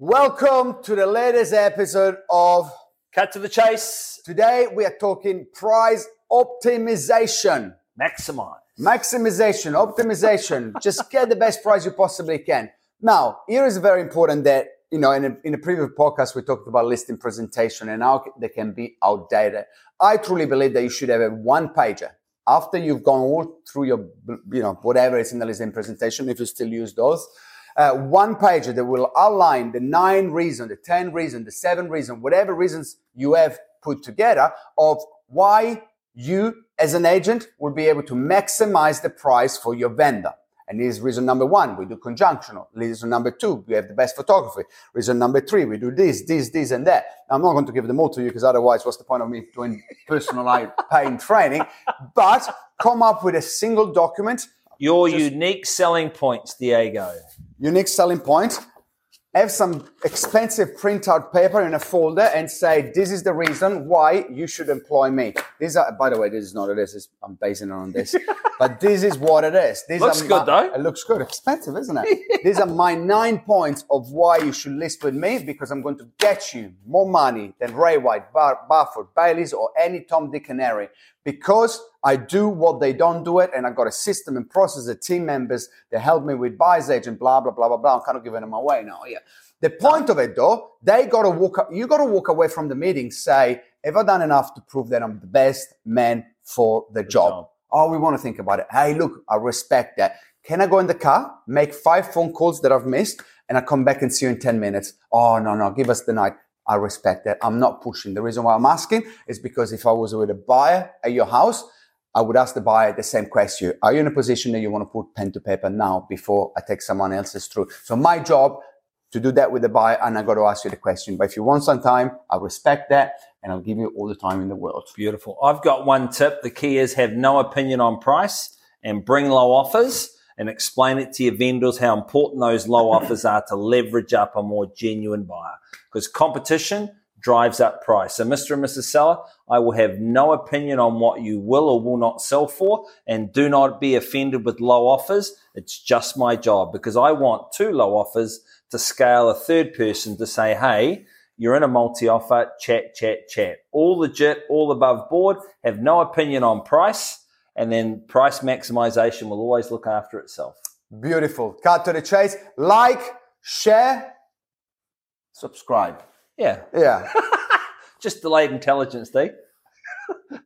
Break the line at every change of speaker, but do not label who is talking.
Welcome to the latest episode of
Cut to the chase.
Today we are talking price optimization.
Maximize.
Maximization, optimization. Just get the best price you possibly can. Now, here is very important that, you know, in a, in a previous podcast, we talked about listing presentation and how they can be outdated. I truly believe that you should have a one pager after you've gone all through your, you know, whatever is in the listing presentation, if you still use those uh, one page that will outline the nine reasons, the 10 reasons, the seven reasons, whatever reasons you have put together of why you as an agent will be able to maximize the price for your vendor. And this is reason number one, we do conjunctional. Reason number two, we have the best photography. Reason number three, we do this, this, this, and that. I'm not going to give them all to you because otherwise, what's the point of me doing personalized pain training? But come up with a single document.
Your Just, unique selling points, Diego
unique selling point, have some expensive printout paper in a folder and say, this is the reason why you should employ me. These are, by the way, this is not what it is. I'm basing it on this, but this is what it is. These
looks
are
good
my,
though.
It looks good. Expensive, isn't it? These are my nine points of why you should list with me because I'm going to get you more money than Ray White, Bar- Buffer, Bailey's, or any Tom, Dick, and Harry because I do what they don't do it, and I've got a system and process of team members that help me with buyer's agent, blah blah blah blah blah. I'm kind of giving them away now. Yeah. The point of it though, they got to walk. Up, you got to walk away from the meeting. Say, have I done enough to prove that I'm the best man for the job? job. Oh, we want to think about it. Hey, look, I respect that. Can I go in the car, make five phone calls that I've missed, and I come back and see you in 10 minutes? Oh, no, no, give us the night. I respect that. I'm not pushing. The reason why I'm asking is because if I was with a buyer at your house, I would ask the buyer the same question. Are you in a position that you want to put pen to paper now before I take someone else's through? So my job to do that with the buyer, and I got to ask you the question. But if you want some time, I respect that, and I'll give you all the time in the world.
Beautiful. I've got one tip. The key is have no opinion on price and bring low offers and explain it to your vendors how important those low offers are to leverage up a more genuine buyer because competition drives up price. So, Mr. and Mrs. Seller, I will have no opinion on what you will or will not sell for, and do not be offended with low offers. It's just my job because I want two low offers to scale a third person to say, hey, you're in a multi offer, chat, chat, chat. All legit, all above board, have no opinion on price, and then price maximization will always look after itself.
Beautiful. Cut to the chase. Like, share, subscribe.
Yeah.
Yeah.
Just delayed intelligence, Dee. Eh?